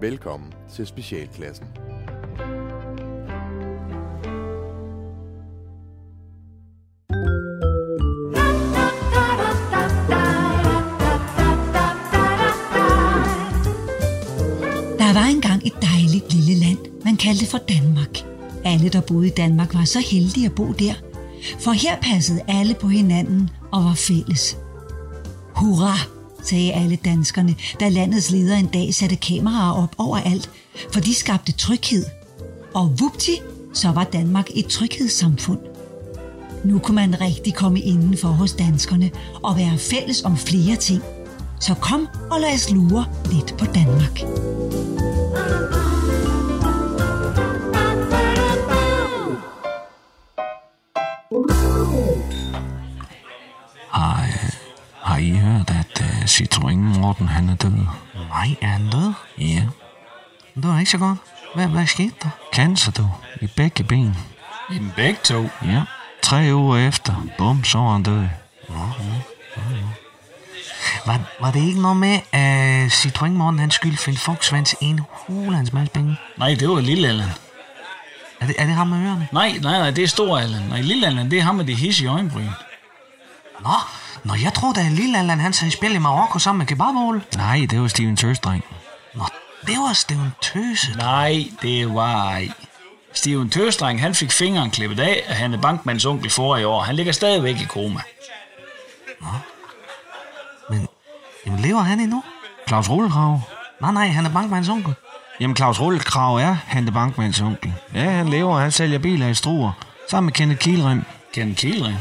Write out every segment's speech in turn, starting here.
Velkommen til Specialklassen. Der var engang et dejligt lille land, man kaldte for Danmark. Alle, der boede i Danmark, var så heldige at bo der, for her passede alle på hinanden og var fælles. Hurra, sagde alle danskerne, da landets leder en dag satte kameraer op overalt, for de skabte tryghed. Og vupti, så var Danmark et tryghedssamfund. Nu kunne man rigtig komme indenfor hos danskerne og være fælles om flere ting. Så kom og lad os lure lidt på Danmark. Citroën Morten han er død? Nej, er han død? Ja. Det var ikke så godt. Hvad, hvad skete der? Cancer, du. I begge ben. I dem begge to. Ja. Tre uger efter. Bum, så var han død. Var, var det ikke noget med, at Citroën Morten han skyldte Finn til en hulans masse penge? Nej, det var lille Allan. Er det, er det ham med ørerne? Nej, nej, nej, det er stor Allan. Nej, lille Allan, det er ham med de hisse øjenbryn. Nå, Nå, jeg troede, at Lille Allan han sagde spil i Marokko sammen med kebabål. Nej, det var Steven Tøsdreng. Nå, det var Steven Tøse. Nej, det var ej. Steven Tøstreng, han fik fingeren klippet af af Hanne Bankmans onkel for i år. Han ligger stadigvæk i koma. Men, jamen, lever han endnu? Claus Rullekrav. Nej, nej, han er bankmands onkel. Jamen, Claus Rullekrav er Hante Bankmans onkel. Ja, han lever, og han sælger biler i Struer. Sammen med Kenneth Kielrim. Ken Kielring.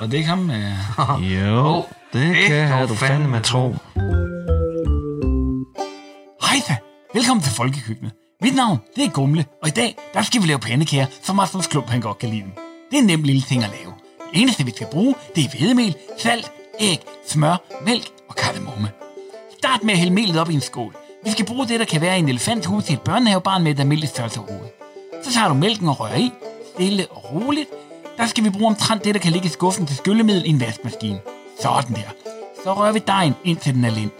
Og det er ikke ham med... Jo, det kan dog du fandme tro. Hej da! Velkommen til Folkekøkkenet. Mit navn, det er Gumle, og i dag, der skal vi lave pandekager, som Rasmus Klump han godt kan lide dem. Det er en nem lille ting at lave. Det eneste, vi skal bruge, det er hvedemel, salt, æg, smør, mælk og kardemomme. Start med at hælde melet op i en skål. Vi skal bruge det, der kan være en elefanthue til et børnehavebarn med et almindeligt størrelse hoved. Så tager du mælken og rører i, stille og roligt. Der skal vi bruge omtrent det, der kan ligge i skuffen til skyllemiddel i en vaskemaskine. Sådan der. Så rører vi dejen indtil den er lind.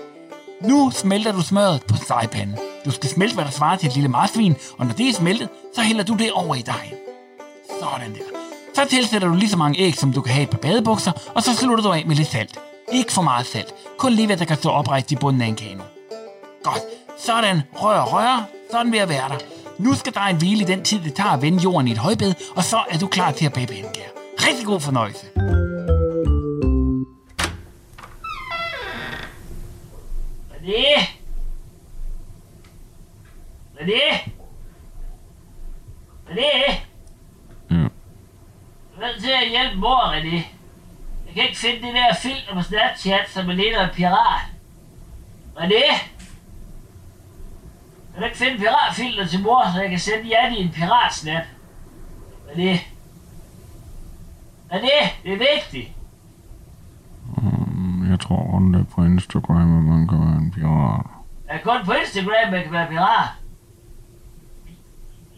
Nu smelter du smøret på stegepanden. Du skal smelte, hvad der svarer til et lille marsvin, og når det er smeltet, så hælder du det over i dejen. Sådan der. Så tilsætter du lige så mange æg, som du kan have i badebukser, og så slutter du af med lidt salt. Ikke for meget salt. Kun lige hvad der kan stå oprejst i bunden af en kano. Godt. Sådan. Rør, rør. Sådan vil jeg være der. Nu skal dejen hvile i den tid, det tager at vende jorden i et højbed, og så er du klar til at bage pandekager. Rigtig god fornøjelse. Hvad er det? Hvad er det? Hvad er det? Ja. Hvem til at hjælpe mor det? Jeg kan ikke finde det der filter på Snapchat, som er lidt af en pirat. Hvad det? Kan ikke finde piratfilter til mor, så jeg kan sende Jan i en piratsnap? Er det? Er det? Det er vigtigt. Jeg tror kun det er på Instagram, at man kan være en pirat. Er det kun på Instagram, man kan være pirat?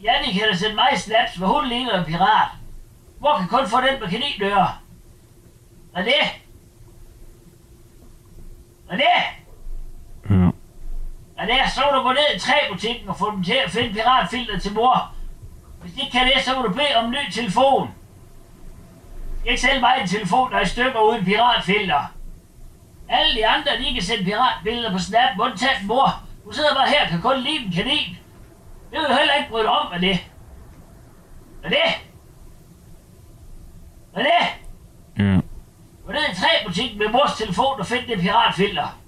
Janni kan da sende mig snaps, hvor hun ligner en pirat. Hvor kan kun få den med kanindøre? Er det? Er det? Ja. Hvad er det? Så må du gå ned i træbutikken og få dem til at finde piratfilter til mor. Hvis de ikke kan det, så må du bede om en ny telefon. Jeg sælge mig en telefon, der er i stykker uden piratfilter. Alle de andre, de kan sende piratbilleder på Snap, undtagen mor. Du sidder bare her og kan kun lide en kanin. Det vil du heller ikke bryde dig om, hvad det? Hvad det? Hvad er det? Ja. Gå ned i træbutikken med mors telefon og find det piratfilter.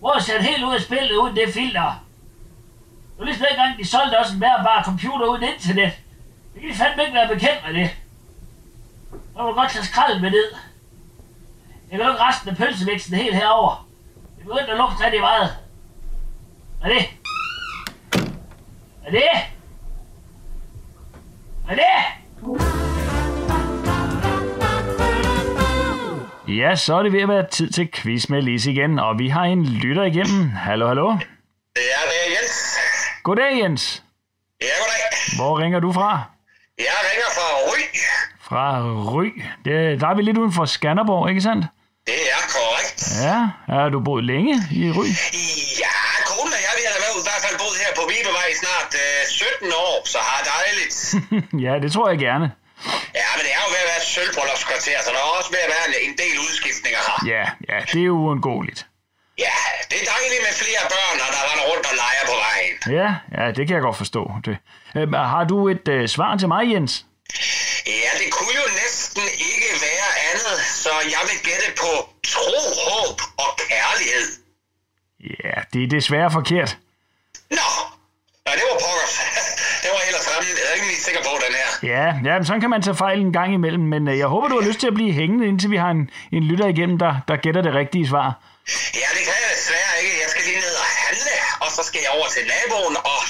Hvor er sat helt ud af spillet uden det filter. Det var ligesom dengang, de solgte også en bærbar computer uden internet. Det kan de fandme ikke være bekendt med det. Nu må du godt tage skralden med ned. Jeg kan lukke resten af pølsevæksten helt herover. Det begynder at lugte rigtig meget. Hvad er det? Hvad er det? Hvad er det? Ja, så er det ved at være tid til quiz med Lise igen, og vi har en lytter igennem. Hallo, hallo. Ja, det er Jens. Goddag, Jens. Ja, goddag. Hvor ringer du fra? Jeg ringer fra Ry. Fra Ry. Det, der er vi lidt uden for Skanderborg, ikke sandt? Det er korrekt. Ja, har du boet længe i Ry? Ja, konen og jeg, vi har været i hvert fald boet her på Vibevej i snart øh, 17 år, så har dejligt. ja, det tror jeg gerne. ja, men det er jo ved at være et sølvbryllupskvarter, så der er også ved at være en- del. Ja, ja, det er jo uundgåeligt. Ja, det er dejligt med flere børn, og der render rundt og leger på vejen. Ja, ja, det kan jeg godt forstå. Det. Øhm, har du et øh, svar til mig, Jens? Ja, det kunne jo næsten ikke være andet, så jeg vil gætte på tro, håb og kærlighed. Ja, det er desværre forkert. Nå, ja, det var pokkers. Ja, ja, men sådan kan man tage fejl en gang imellem, men øh, jeg håber, du har lyst til at blive hængende, indtil vi har en, en lytter igennem, der, der gætter det rigtige svar. Ja, det kan jeg desværre ikke. Jeg skal lige ned og handle, og så skal jeg over til naboen og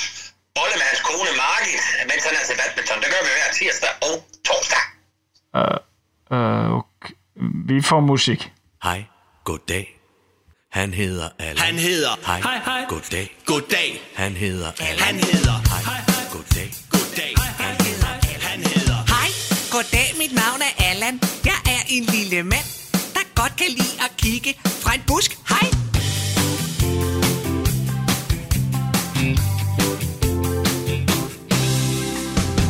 bolle med hans kone Margit, mens han er til badminton. Det gør vi hver tirsdag og torsdag. Øh, okay. Vi får musik. Hej, goddag. Han hedder Allan. Han hedder Hej, Hej, hej. goddag. Goddag. Han hedder Allan. Han hedder Hej, goddag. Goddag. Han hedder Han hedder Hej, goddag, mit navn er Allan. Jeg er en lille mand, der godt kan lide at kigge fra en busk. Hej.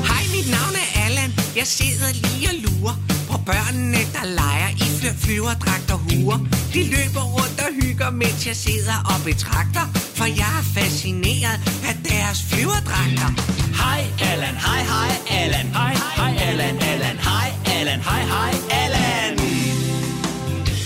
Hej, mit navn er Allan. Jeg sidder lige og lurer på børnene, der leger i fly- flyverdragt og huer. De løber rundt og hygger, mens jeg sidder og betragter, for jeg er fascineret af deres flyverdragter. Hej Allan, hej hej Allan, hej hej Allan, Allan, hej Allan, hej hej Allan.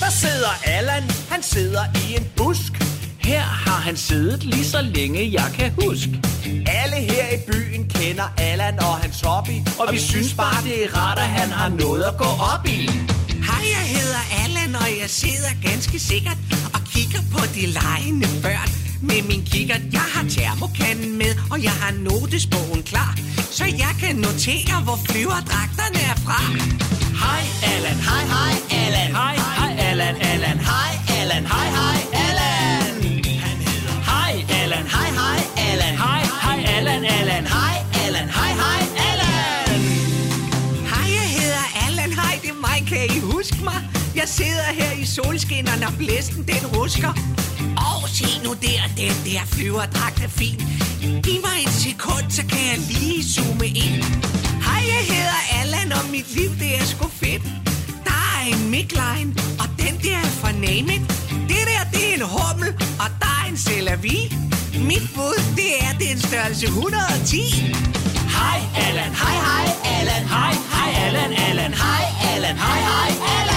Der sidder Allan, han sidder i en busk. Her har han siddet lige så længe jeg kan huske. Alle her i byen kender Allan og hans hobby, og vi synes bare det er rart, at han har noget at gå op i. Hej, jeg hedder Allan, og jeg sidder ganske sikkert og kigger på de legende børn. Med min kikkert, jeg har termokanden med, og jeg har notesbogen klar, så jeg kan notere, hvor flyverdragterne er fra. Hej Allan, hej hej Allan, hej hej Allan, Allan, hej Allan, hej hej Allan. Han hedder Hej Allan, hej hej Allan, hej hej Allan, Allan, hej Allan, hej hej Allan. Hej, jeg hedder Allan, hej, det er mig, kan I huske mig? Jeg sidder her i solskinnerne, når blæsten den rusker. Og se nu der, den der flyverdragt er fin. Giv mig et sekund, så kan jeg lige zoome ind. Hej, jeg hedder Allan, og mit liv, det er sgu fedt. Der er en midline, og den der er fra Name It. Det der, det er en hummel, og der er en cellavi. Mit bud, det er, det er en størrelse 110. Hej Allan, hej hej Allan, hej hej Allan, Allan, hej Allan, hej hej Allan.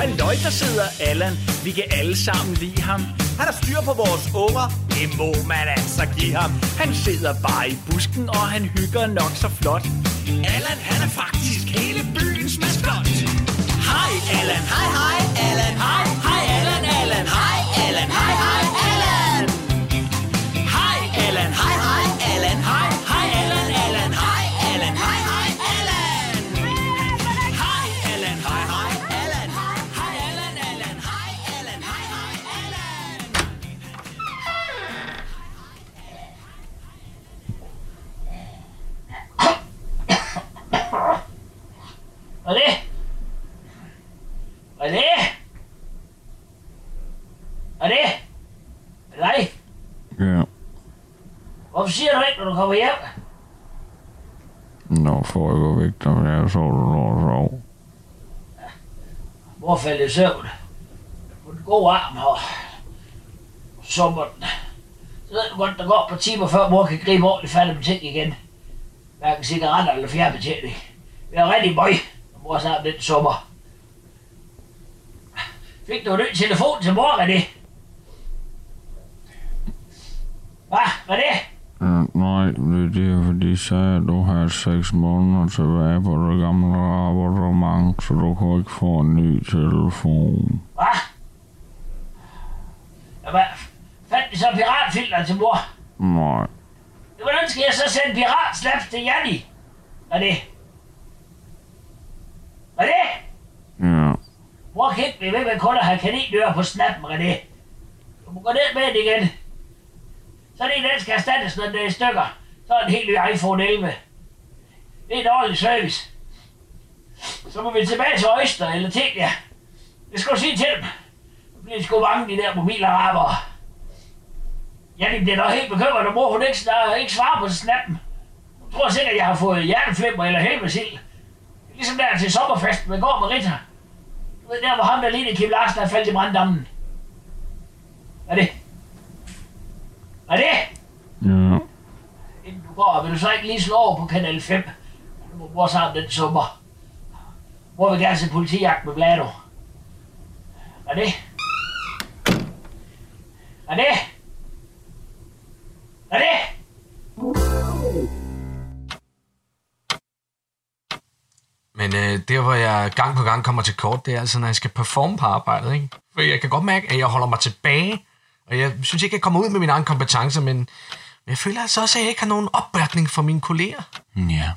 Halløj, der sidder Allan. Vi kan alle sammen lide ham. Han har styr på vores unger. Det må man altså give ham. Han sidder bare i busken, og han hygger nok så flot. Allan, han er faktisk hele byens maskot. Hej Allan, hej hej Allan, hej hej Allan, Allan, hej Allan, hej hej Er det? Hvad er det? Dig? Ja, Hvorfor siger du ikke, når du kommer hjem? nå får jeg gå væk, der jeg så du lå og sov. Mor faldt i søvn. På den gode arm og summer den. Så ved godt, der går par timer før mor kan gribe ordentligt fat om ting igen. Hverken cigaretter eller fjernbetjening. Vi er rigtig møg, mor snart den summer. Fik du en ny telefon til mor, René? Hvad? Hvad det? Ja, nej, det, det er fordi, så at du har seks måneder tilbage på det gamle abonnement, så du kan ikke få en ny telefon. Hvad? Jamen, fandt de så piratfilter til mor? Nej, Hvordan skal jeg så sende piratsnaps til Janni? Hvad er det? Er det? ja, Mor kan blive ved med kun at have kanindør på snappen, René. Du må gå ned med den igen. Så det den skal erstattes, når den er i stykker. Så er en helt ny iPhone 11. Det er en ordentlig service. Så må vi tilbage til Øster eller Telia. Det skal du sige til dem. Nu bliver de sgu mange, de der mobilarabere. Ja, det bliver da helt bekymret, når mor hun ikke, ikke svarer på snappen. Hun tror sikkert, jeg har fået hjerteflimmer eller helvedesild. Ligesom der til sommerfest med går med Rita. Du ved, der hvor ham der lignede Kim Larsen er faldet i branddammen. Hvad er det? Hvad er det? Ja. Inden du går, vil du så ikke lige slå over på kanal 5? Nu må mor sammen den summer. Mor vil gerne se politijagt med Blado. Hvad er det? Hvad er det? Hvad er det? Men øh, der, hvor jeg gang på gang kommer til kort, det er altså, når jeg skal performe på arbejdet. Ikke? For jeg kan godt mærke, at jeg holder mig tilbage, og jeg synes ikke, jeg kommer ud med mine egne kompetencer, men, men jeg føler altså også, at jeg ikke har nogen opbakning fra mine kolleger. Ja.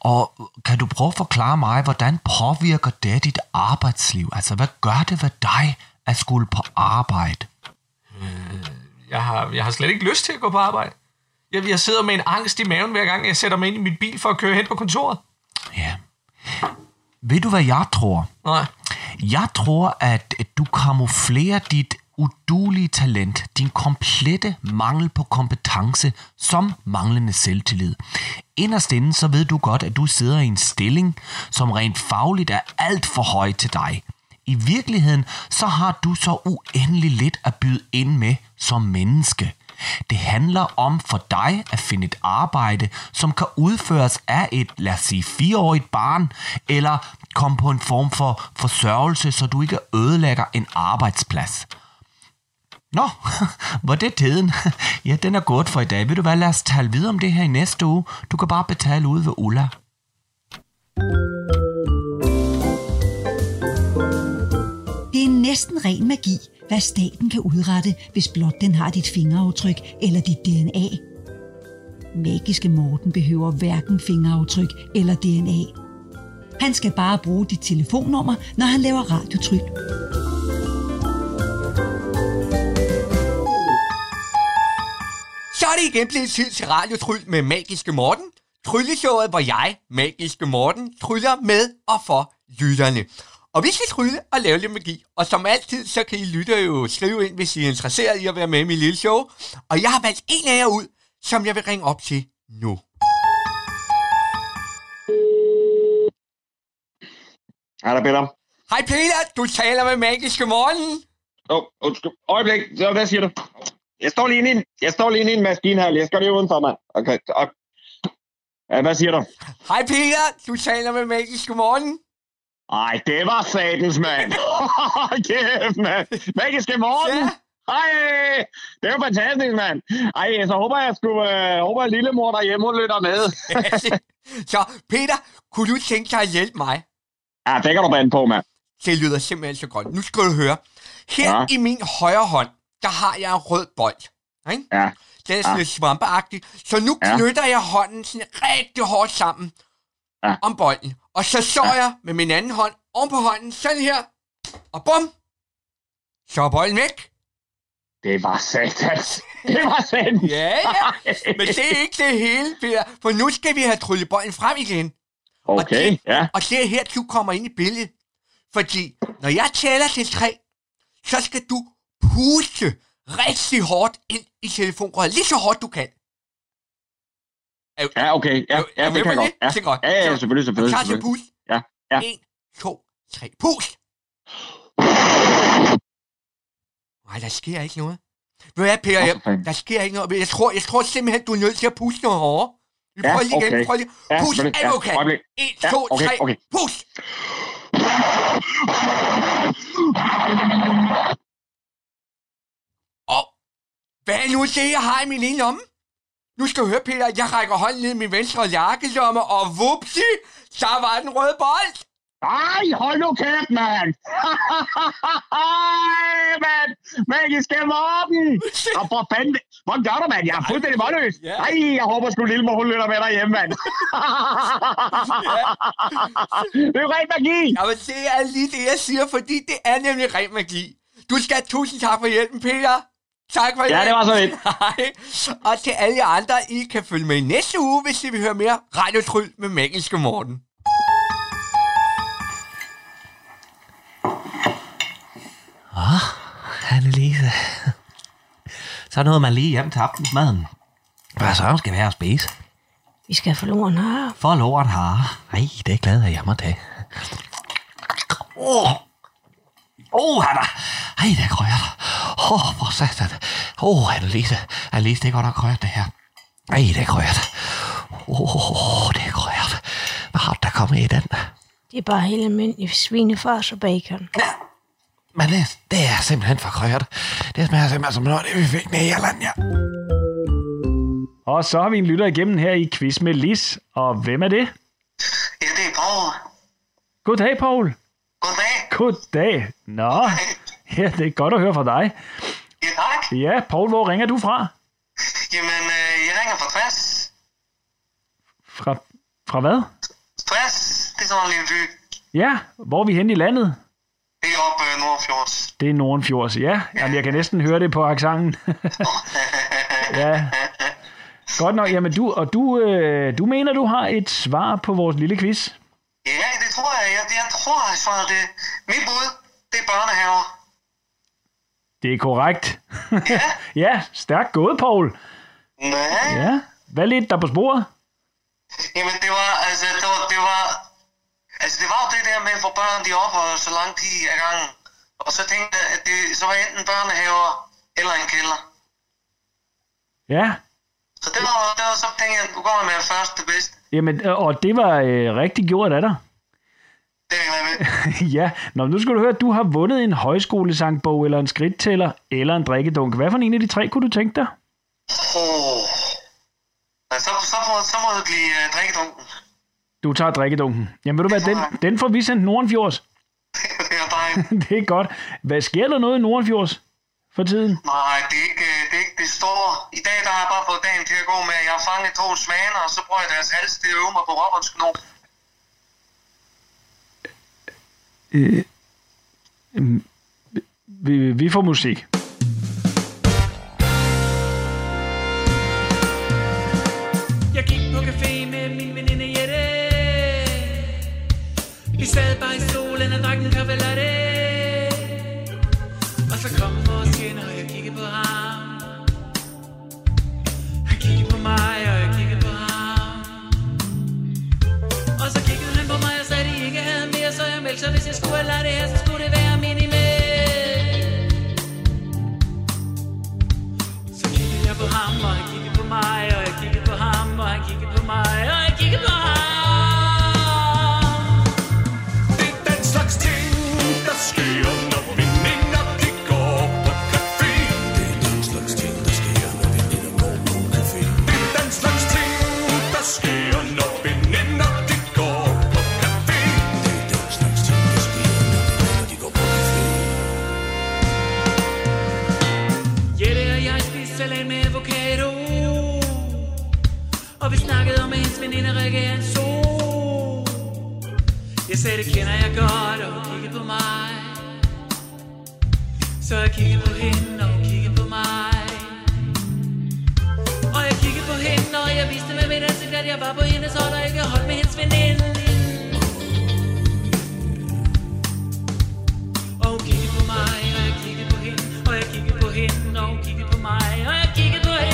Og kan du prøve at forklare mig, hvordan påvirker det dit arbejdsliv? Altså, hvad gør det ved dig at skulle på arbejde? Jeg har, jeg har slet ikke lyst til at gå på arbejde. Jeg, jeg sidder med en angst i maven, hver gang jeg sætter mig ind i min bil for at køre hen på kontoret. Ja. Ved du, hvad jeg tror? Nej. Jeg tror, at du kamuflerer dit udulige talent, din komplette mangel på kompetence, som manglende selvtillid. Inderst inde, så ved du godt, at du sidder i en stilling, som rent fagligt er alt for høj til dig. I virkeligheden, så har du så uendelig lidt at byde ind med som menneske. Det handler om for dig at finde et arbejde, som kan udføres af et, lad os sige, fireårigt barn, eller komme på en form for forsørgelse, så du ikke ødelægger en arbejdsplads. Nå, hvor det tiden. Ja, den er godt for i dag. Vil du hvad, lad os tale videre om det her i næste uge. Du kan bare betale ud ved Ulla. Det er næsten ren magi, hvad staten kan udrette, hvis blot den har dit fingeraftryk eller dit DNA. Magiske Morten behøver hverken fingeraftryk eller DNA. Han skal bare bruge dit telefonnummer, når han laver radiotryl. Så er det igen blevet tid til radiotryl med Magiske Morten. Trylleshowet, hvor jeg, Magiske Morten, tryller med og for lytterne. Og vi skal trylle og lave lidt magi. Og som altid, så kan I lytte jo skrive ind, hvis I er interesseret i at være med i mit lille show. Og jeg har valgt en af jer ud, som jeg vil ringe op til nu. Hej der, Peter. Hej Peter, du taler med Magiske Morten. Åh, oh, undskyld. Øjeblik. Så, hvad siger du? Jeg står lige inde i en, jeg står lige inde i en maskinhal. Jeg skal lige udenfor, mand. Okay. Og, ja, hvad siger du? Hej Peter, du taler med Magiske Morten. Ej, det var satans, mand. Kæft, mand. Magiske morgen. Ja. Hej. Det er jo fantastisk, mand. Ej, så håber jeg sgu, øh, håber jeg lillemor derhjemme, hun lytter med. Så Peter, kunne du tænke dig at hjælpe mig? ja, det kan du bande på, mand. Det lyder simpelthen så godt. Nu skal du høre. Her Ja. i min højre hånd, der har jeg en rød bold. Ikke? Ja. Den er sådan Ja. lidt svampeagtig. Så nu Ja. knytter jeg hånden sådan rigtig hårdt sammen Ja. om bolden. Og så så jeg med min anden hånd oven på hånden, sådan her. Og bum! Så er bolden væk. Det var satans. Det var satans. Ja, ja. Men det er ikke det hele, Peter. For nu skal vi have tryllet bolden frem igen. Og Okay, det, ja. Og det er her, du kommer ind i billedet. Fordi når jeg tæller til tre, så skal du puste rigtig hårdt ind i telefonrøret. Lige så hårdt du kan. Er, Ja, okay. Ja, er- ja er det kan jeg godt. Ja. Det er godt. Ja, ja, selvfølgelig, selvfølgelig. Er klar til at puste? Ja, ja. En, to, tre. Pust! Nej, der sker ikke noget. Ved hvad, Peter? Jeg, der sker ikke noget. Jeg tror, jeg tror simpelthen, du er nødt til at puste noget hårdere. Vi prøver lige igen. okay. Prøv lige. Pust, Ja, du kan. øjeblik. En, Ja, to, okay, tre. okay. Pust! Og hvad er nu det, jeg har i min ene lomme? Nu skal du høre, Peter, jeg rækker hånden ned i min venstre jakkelomme, og vupsi, så var den røde bold. Ej, hold nu kæft, mand! Ej, mand! Magiske Morten! Og for fanden, hvordan gør du, mand? Jeg er fuldstændig målløs. Ja. Ej, jeg håber sgu lille mor, hun lytter med derhjemme, mand. det er jo rent magi. Jamen, det er lige det, jeg siger, fordi det er nemlig ren magi. Du skal have tusind tak for hjælpen, Peter. Tak for Ja, hjælpen. det var så lidt. Hej. Og til alle jer andre, I kan følge med i næste uge, hvis I vil høre mere Radiotryl med Magiske Morten. Annelise. Så nåede man lige hjem til aftensmaden. Hvad så skal være at spise? Vi skal forlore en har. Forloren har. Ej, det er glad, at jeg må tage. Åh, oh. Oh, han er... Ej, det er krøjert. Åh, oh, hvor satan. Åh, oh, Annelise. Annelise, det er godt nok krøjert, det her. Ej, det er krøjert. Åh, oh, det er krøjert. Hvad har der kommet i den? Det er bare helt almindelig svinefars og bacon. Men det, det er simpelthen for krøjert. Det smager simpelthen som noget, det vi fik nede i Irland, ja. Og så har vi en lytter igennem her i Quiz med Lis. Og hvem er det? Ja, det er Paul. Goddag, Paul. Goddag. Goddag. Nå, ja, det er godt at høre fra dig. Ja, tak. Ja, Paul, hvor ringer du fra? Jamen, øh, jeg ringer fra Tværs. Fra, fra hvad? Tværs, det er sådan en lille by. Ja, hvor er vi henne i landet? Det er oppe øh, Nordfjords. Det er Nordenfjords, ja. Jamen, jeg kan næsten høre det på accenten. ja. Godt nok. Jamen, du, og du, øh, du mener, du har et svar på vores lille quiz? Ja, det tror jeg. Jeg, jeg tror, jeg svarer det. Mit bud, det er børnehaver. Det er korrekt. Ja, ja stærkt gået, Paul. Nej. Ja. Hvad ledte der på sporet? Jamen, det var, altså, det var, det var, altså, det var det der med, hvor børn de opholder så lang tid ad gangen. Og så tænkte jeg, at det så var enten børnehaver eller en kælder. Ja. Så det var, det var så tænkte jeg, du går med først det bedste. Jamen, øh, og det var øh, rigtig gjort af dig. Ja, Nå, nu skal du høre, at du har vundet en højskolesangbog, eller en skridttæller, eller en drikkedunk. Hvad for en af de tre kunne du tænke dig? Oh. Så, så, må, så må det blive uh, drikkedunken. Du tager drikkedunken. Jamen ved du hvad, den, den får vi sendt Nordenfjords. det er dejligt. det er godt. Hvad sker der noget i Nordenfjords for tiden? Nej, det er, ikke, det er ikke det store. I dag der har jeg bare fået dagen til at gå med, at jeg har fanget to svaner, og så bruger jeg deres hals til at øve mig på robotsknop. Øh, øh, vi, vi får musik. Jeg gik på café med min veninde Jette Vi sad bare i stolen og drak en kaffe latte så kom vores tjener, og jeg kiggede på ham. Han kiggede på mig, og jeg kiggede på ham. Og så kiggede han på mig og sagde, at I ikke havde mere Så jeg meldte sig, hvis jeg skulle have latte her, så skulle det være minimalt Så kiggede jeg på ham, og han kiggede på mig, og jeg kiggede på ham, og han kiggede på mig, og jeg kiggede på ham. Salat med avocado. Og vi snakkede om, ens veninde Rikke Anso Jeg sagde, det kender jeg godt, og hun kiggede på mig. Så jeg kiggede på hende, og hun kiggede på mig. Og jeg kiggede på hende, og jeg viste med mit ansigt, at jeg var på hendes hold, og ikke holdt med hendes veninde. Og hun kiggede på mig, og jeg kiggede på hende Og jeg kiggede på hende, og hun kiggede på mig. Og jeg kiggede på hende.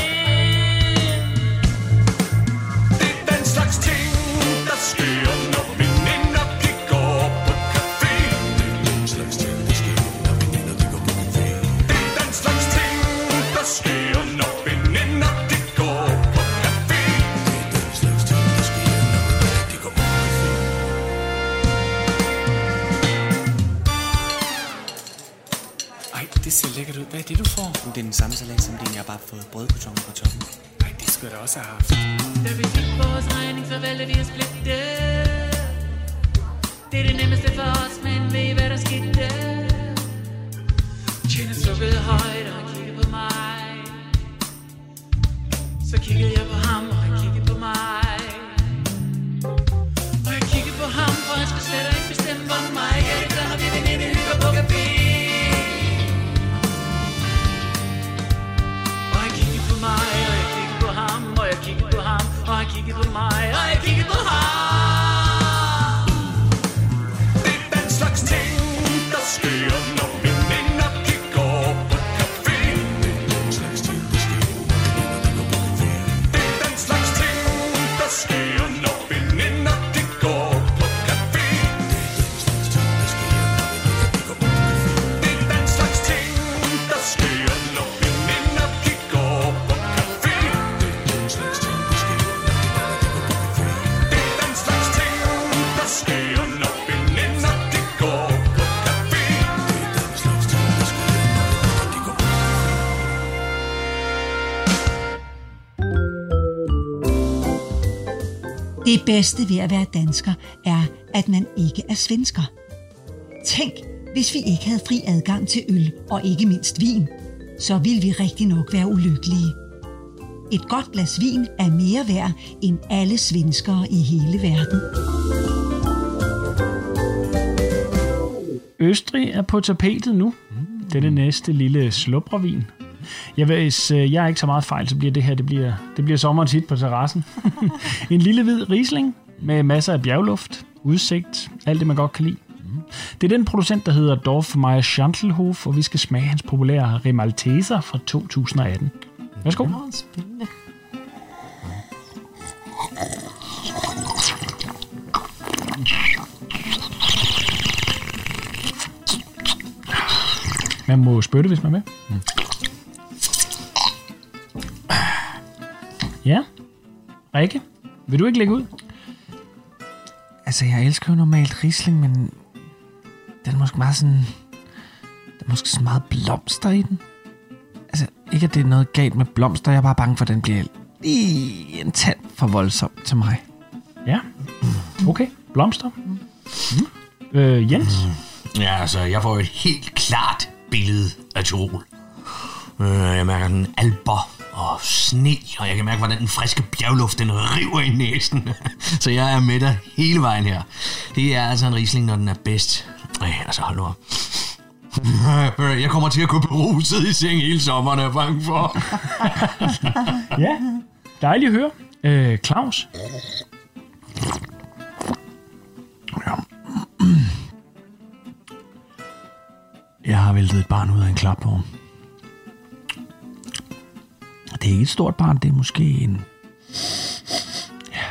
Hvad er det, du får? Det er den samme salat som din, jeg har bare fået brødkuton på toppen. Ej, det skulle jeg da også have haft. Da vi fik vores regning, så valgte vi at splitte Det er det nemmeste for os, men ved I, hvad der skete? Tjener sukkede højt, og han kiggede på mig Så kiggede jeg på ham, han bedste ved at være dansker er, at man ikke er svensker. Tænk, hvis vi ikke havde fri adgang til øl og ikke mindst vin, så ville vi rigtig nok være ulykkelige. Et godt glas vin er mere værd end alle svenskere i hele verden. Østrig er på tapetet nu. Det er det næste lille slubrevin. Jeg ved, hvis øh, jeg er ikke så meget fejl, så bliver det her, det bliver, det bliver sommerens hit på terrassen. en lille hvid Riesling med masser af bjergluft, udsigt, alt det man godt kan lide. Det er den producent, der hedder Dorfmeier Schantelhof, og vi skal smage hans populære Remalteser fra 2018. Værsgo. Spændende. Man må spytte, hvis man vil. Ja. Rikke, vil du ikke lægge ud? Altså, jeg elsker jo normalt Riesling, men den er måske meget sådan... Der er måske så meget blomster i den. Altså, ikke at det er noget galt med blomster, jeg er bare bange for, at den bliver lige en tand for voldsom til mig. Ja. Okay, blomster. Mm. Øh, Jens? Ja, altså, jeg får et helt klart billede af Tyrol. Øh, Jeg mærker den alber og sne, og jeg kan mærke, hvordan den friske bjergluft, den river i næsen. Så jeg er med dig hele vejen her. Det er altså en risling, når den er bedst. Ej, altså hold nu op. Jeg kommer til at gå beruset i seng hele sommeren, er jeg bange for. Ja, dejligt at høre. Øh, Claus? Jeg har væltet et barn ud af en klapvogn. Det er ikke et stort barn, det er måske en... Ja,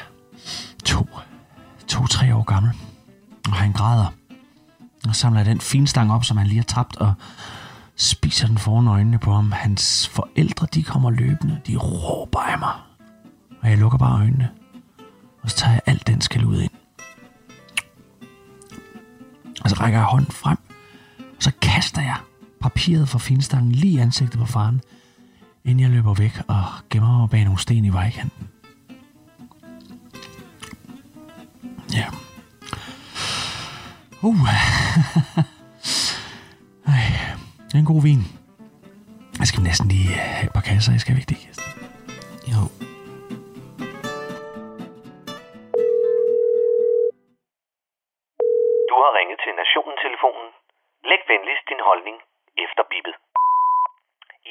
to, to-tre år gammel. Og han græder. Og samler den finstang op, som han lige har tabt, og spiser den foran øjnene på ham. Hans forældre, de kommer løbende. De råber af mig. Og jeg lukker bare øjnene. Og så tager jeg alt den skal ud ind. Og så rækker jeg hånden frem. Og så kaster jeg papiret fra finstangen lige i ansigtet på faren, inden jeg løber væk og gemmer mig bag nogle sten i vejkanten. Ja. Uh. Ej, det er en god vin. Jeg skal næsten lige have et par kasser, jeg skal Kirsten. Jo. Du har ringet til Nationen-telefonen. Læg venligst din holdning efter bippet.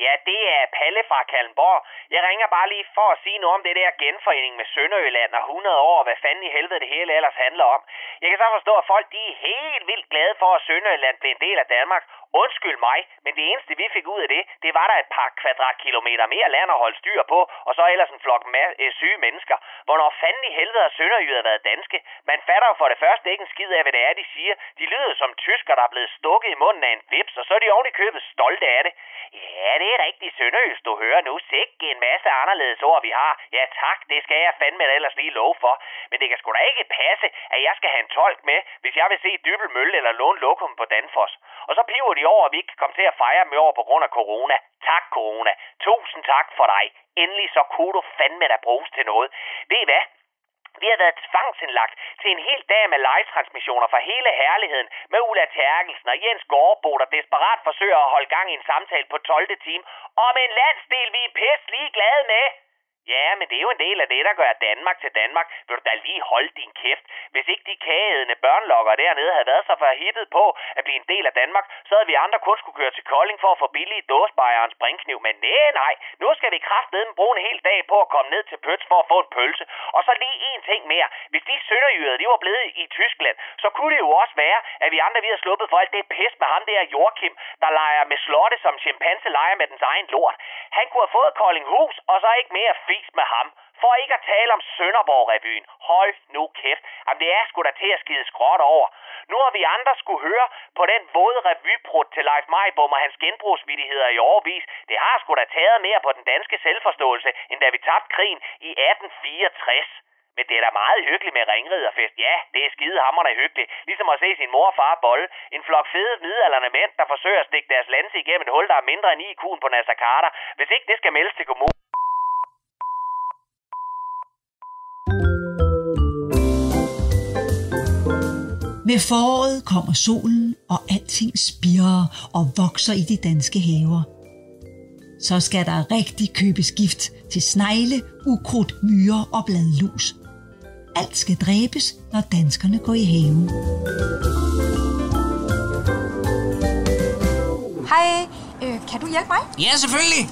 Ja, det er Palle fra Kalmborg. Jeg ringer bare lige for at sige noget om det der genforening med Sønderjylland og 100 år, og hvad fanden i helvede det hele ellers handler om. Jeg kan så forstå, at folk de er helt vildt glade for, at Sønderjylland blev en del af Danmark. Undskyld mig, men det eneste vi fik ud af det, det var der et par kvadratkilometer mere land at holde styr på, og så ellers en flok ma- øh, syge mennesker. Hvornår fanden i helvede har Sønderjyder været danske? Man fatter jo for det første ikke en skid af, hvad det er, de siger. De lyder som tysker, der er blevet stukket i munden af en vips, og så er de oven i købet stolte af det. Ja, det er rigtig sønderjysk, du hører nu. Sikke en masse anderledes ord, vi har. Ja tak, det skal jeg fandme da ellers lige love for. Men det kan sgu da ikke passe, at jeg skal have en tolk med, hvis jeg vil se Dybel Mølle eller låne lokum på Danfoss. Og så piver de år, at vi ikke kan komme til at fejre med over på grund af corona. Tak, corona. Tusind tak for dig. Endelig så kunne du fandme da bruges til noget. Ved I hvad? Vi har været tvangsindlagt til en hel dag med live-transmissioner fra hele herligheden med Ulla Terkelsen og Jens Gårdbo, der desperat forsøger at holde gang i en samtale på 12. time om en landsdel, vi er pisse lige glade med. Ja, men det er jo en del af det, der gør Danmark til Danmark. Vil du da lige holde din kæft? Hvis ikke de kageædende børnelokker dernede havde været så forhippet på at blive en del af Danmark, så havde vi andre kun skulle køre til Kolding for at få billige dåsbejer og en springkniv. Men nej, nej, nu skal vi kraftedeme bruge en hel dag på at komme ned til Pøts for at få en pølse. Og så lige en ting mere. Hvis de sønderjyder, de var blevet i Tyskland, så kunne det jo også være, at vi andre vi har sluppet for alt det pis med ham der Jorkim, der leger med slotte som chimpanse leger med dens egen lort. Han kunne have fået Koldinghus, og så ikke mere fis med ham. For ikke at tale om Sønderborg-revyen. Hold nu kæft. Jamen, det er sgu da til at skide skråt over. Nu har vi andre skulle høre på den våde revyprut til Leif Majbom og hans genbrugsvidigheder i overvis. Det har sgu da taget mere på den danske selvforståelse, end da vi tabte krigen i 1864. Men det er da meget hyggeligt med ringriderfest. Ja, det er skidehammerne hyggeligt. Ligesom at se sin mor og far bolle. En flok fede midalderne mænd, der forsøger at stikke deres lanse igennem et hul, der er mindre end IQ'en på Nasser Carter. Hvis ikke det skal meldes til kommunen. Med foråret kommer solen, og alting spirer og vokser i de danske haver. Så skal der rigtig købes gift til snegle, ukrudt, myrer og bladlus. Alt skal dræbes, når danskerne går i haven. Hej, øh, kan du hjælpe mig? Ja, selvfølgelig.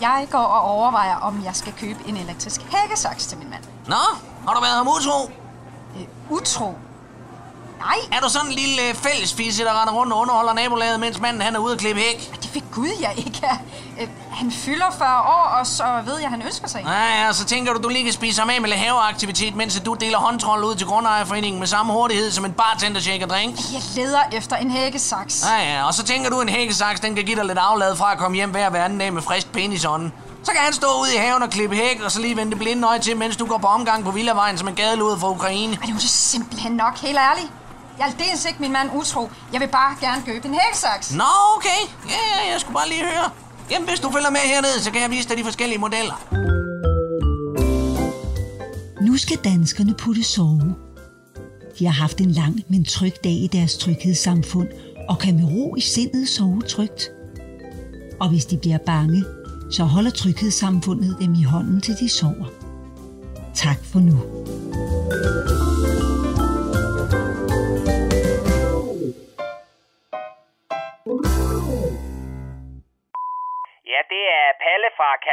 Jeg går og overvejer, om jeg skal købe en elektrisk hækkesaks til min mand. Nå, har du været ham utro? Øh, utro? Nej. Er du sådan en lille øh, fællesfisse, der render rundt og underholder nabolaget, mens manden han er ude at klippe hæk? Det ved Gud, jeg ikke er. Øh, han fylder 40 år, og så ved jeg, han ønsker sig. Ja, ja, så tænker du, du lige kan spise ham af med lidt haveaktivitet, mens du deler håndtrold ud til grundejerforeningen med samme hurtighed som en bartender shaker drink. Jeg leder efter en hækkesaks. Ja, ja, og så tænker du, en hækkesaks, den kan give dig lidt aflad fra at komme hjem hver hver anden dag med frisk penis i hånden. Så kan han stå ude i haven og klippe hæk, og så lige vente blinde øje til, mens du går på omgang på Villavejen som en gadelude fra Ukraine. Ej, det er jo simpelthen nok, helt ærligt. Jeg er aldeles ikke min mand utro. Jeg vil bare gerne købe en hækkesaks. Nå, okay. Ja, ja, jeg skulle bare lige høre. Jamen, hvis du følger med hernede, så kan jeg vise dig de forskellige modeller. Nu skal danskerne putte sove. De har haft en lang, men tryg dag i deres tryghedssamfund, og kan med ro i sindet sove trygt. Og hvis de bliver bange, så holder tryghedssamfundet dem i hånden, til de sover. Tak for nu.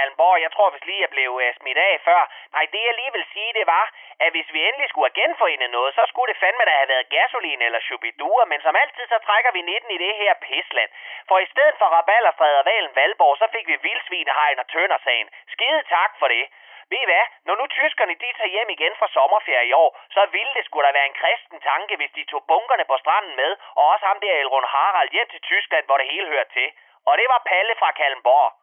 Kalmborg. Jeg tror vist lige, jeg blev øh, smidt af før. Nej, det jeg lige vil sige, det var, at hvis vi endelig skulle have genforenet noget, så skulle det fandme da have været gasolin eller chubidur, men som altid, så trækker vi 19 i det her pisland. For i stedet for Rabalderstræde og Valen Valborg, så fik vi vildsvinehegn og tøndersagen. Skide tak for det. Ved I hvad? Når nu tyskerne de tager hjem igen fra sommerferie i år, så ville det skulle da være en kristen tanke, hvis de tog bunkerne på stranden med, og også ham der Elrond Harald hjem til Tyskland, hvor det hele hører til. Og det var Palle fra Kalmborg.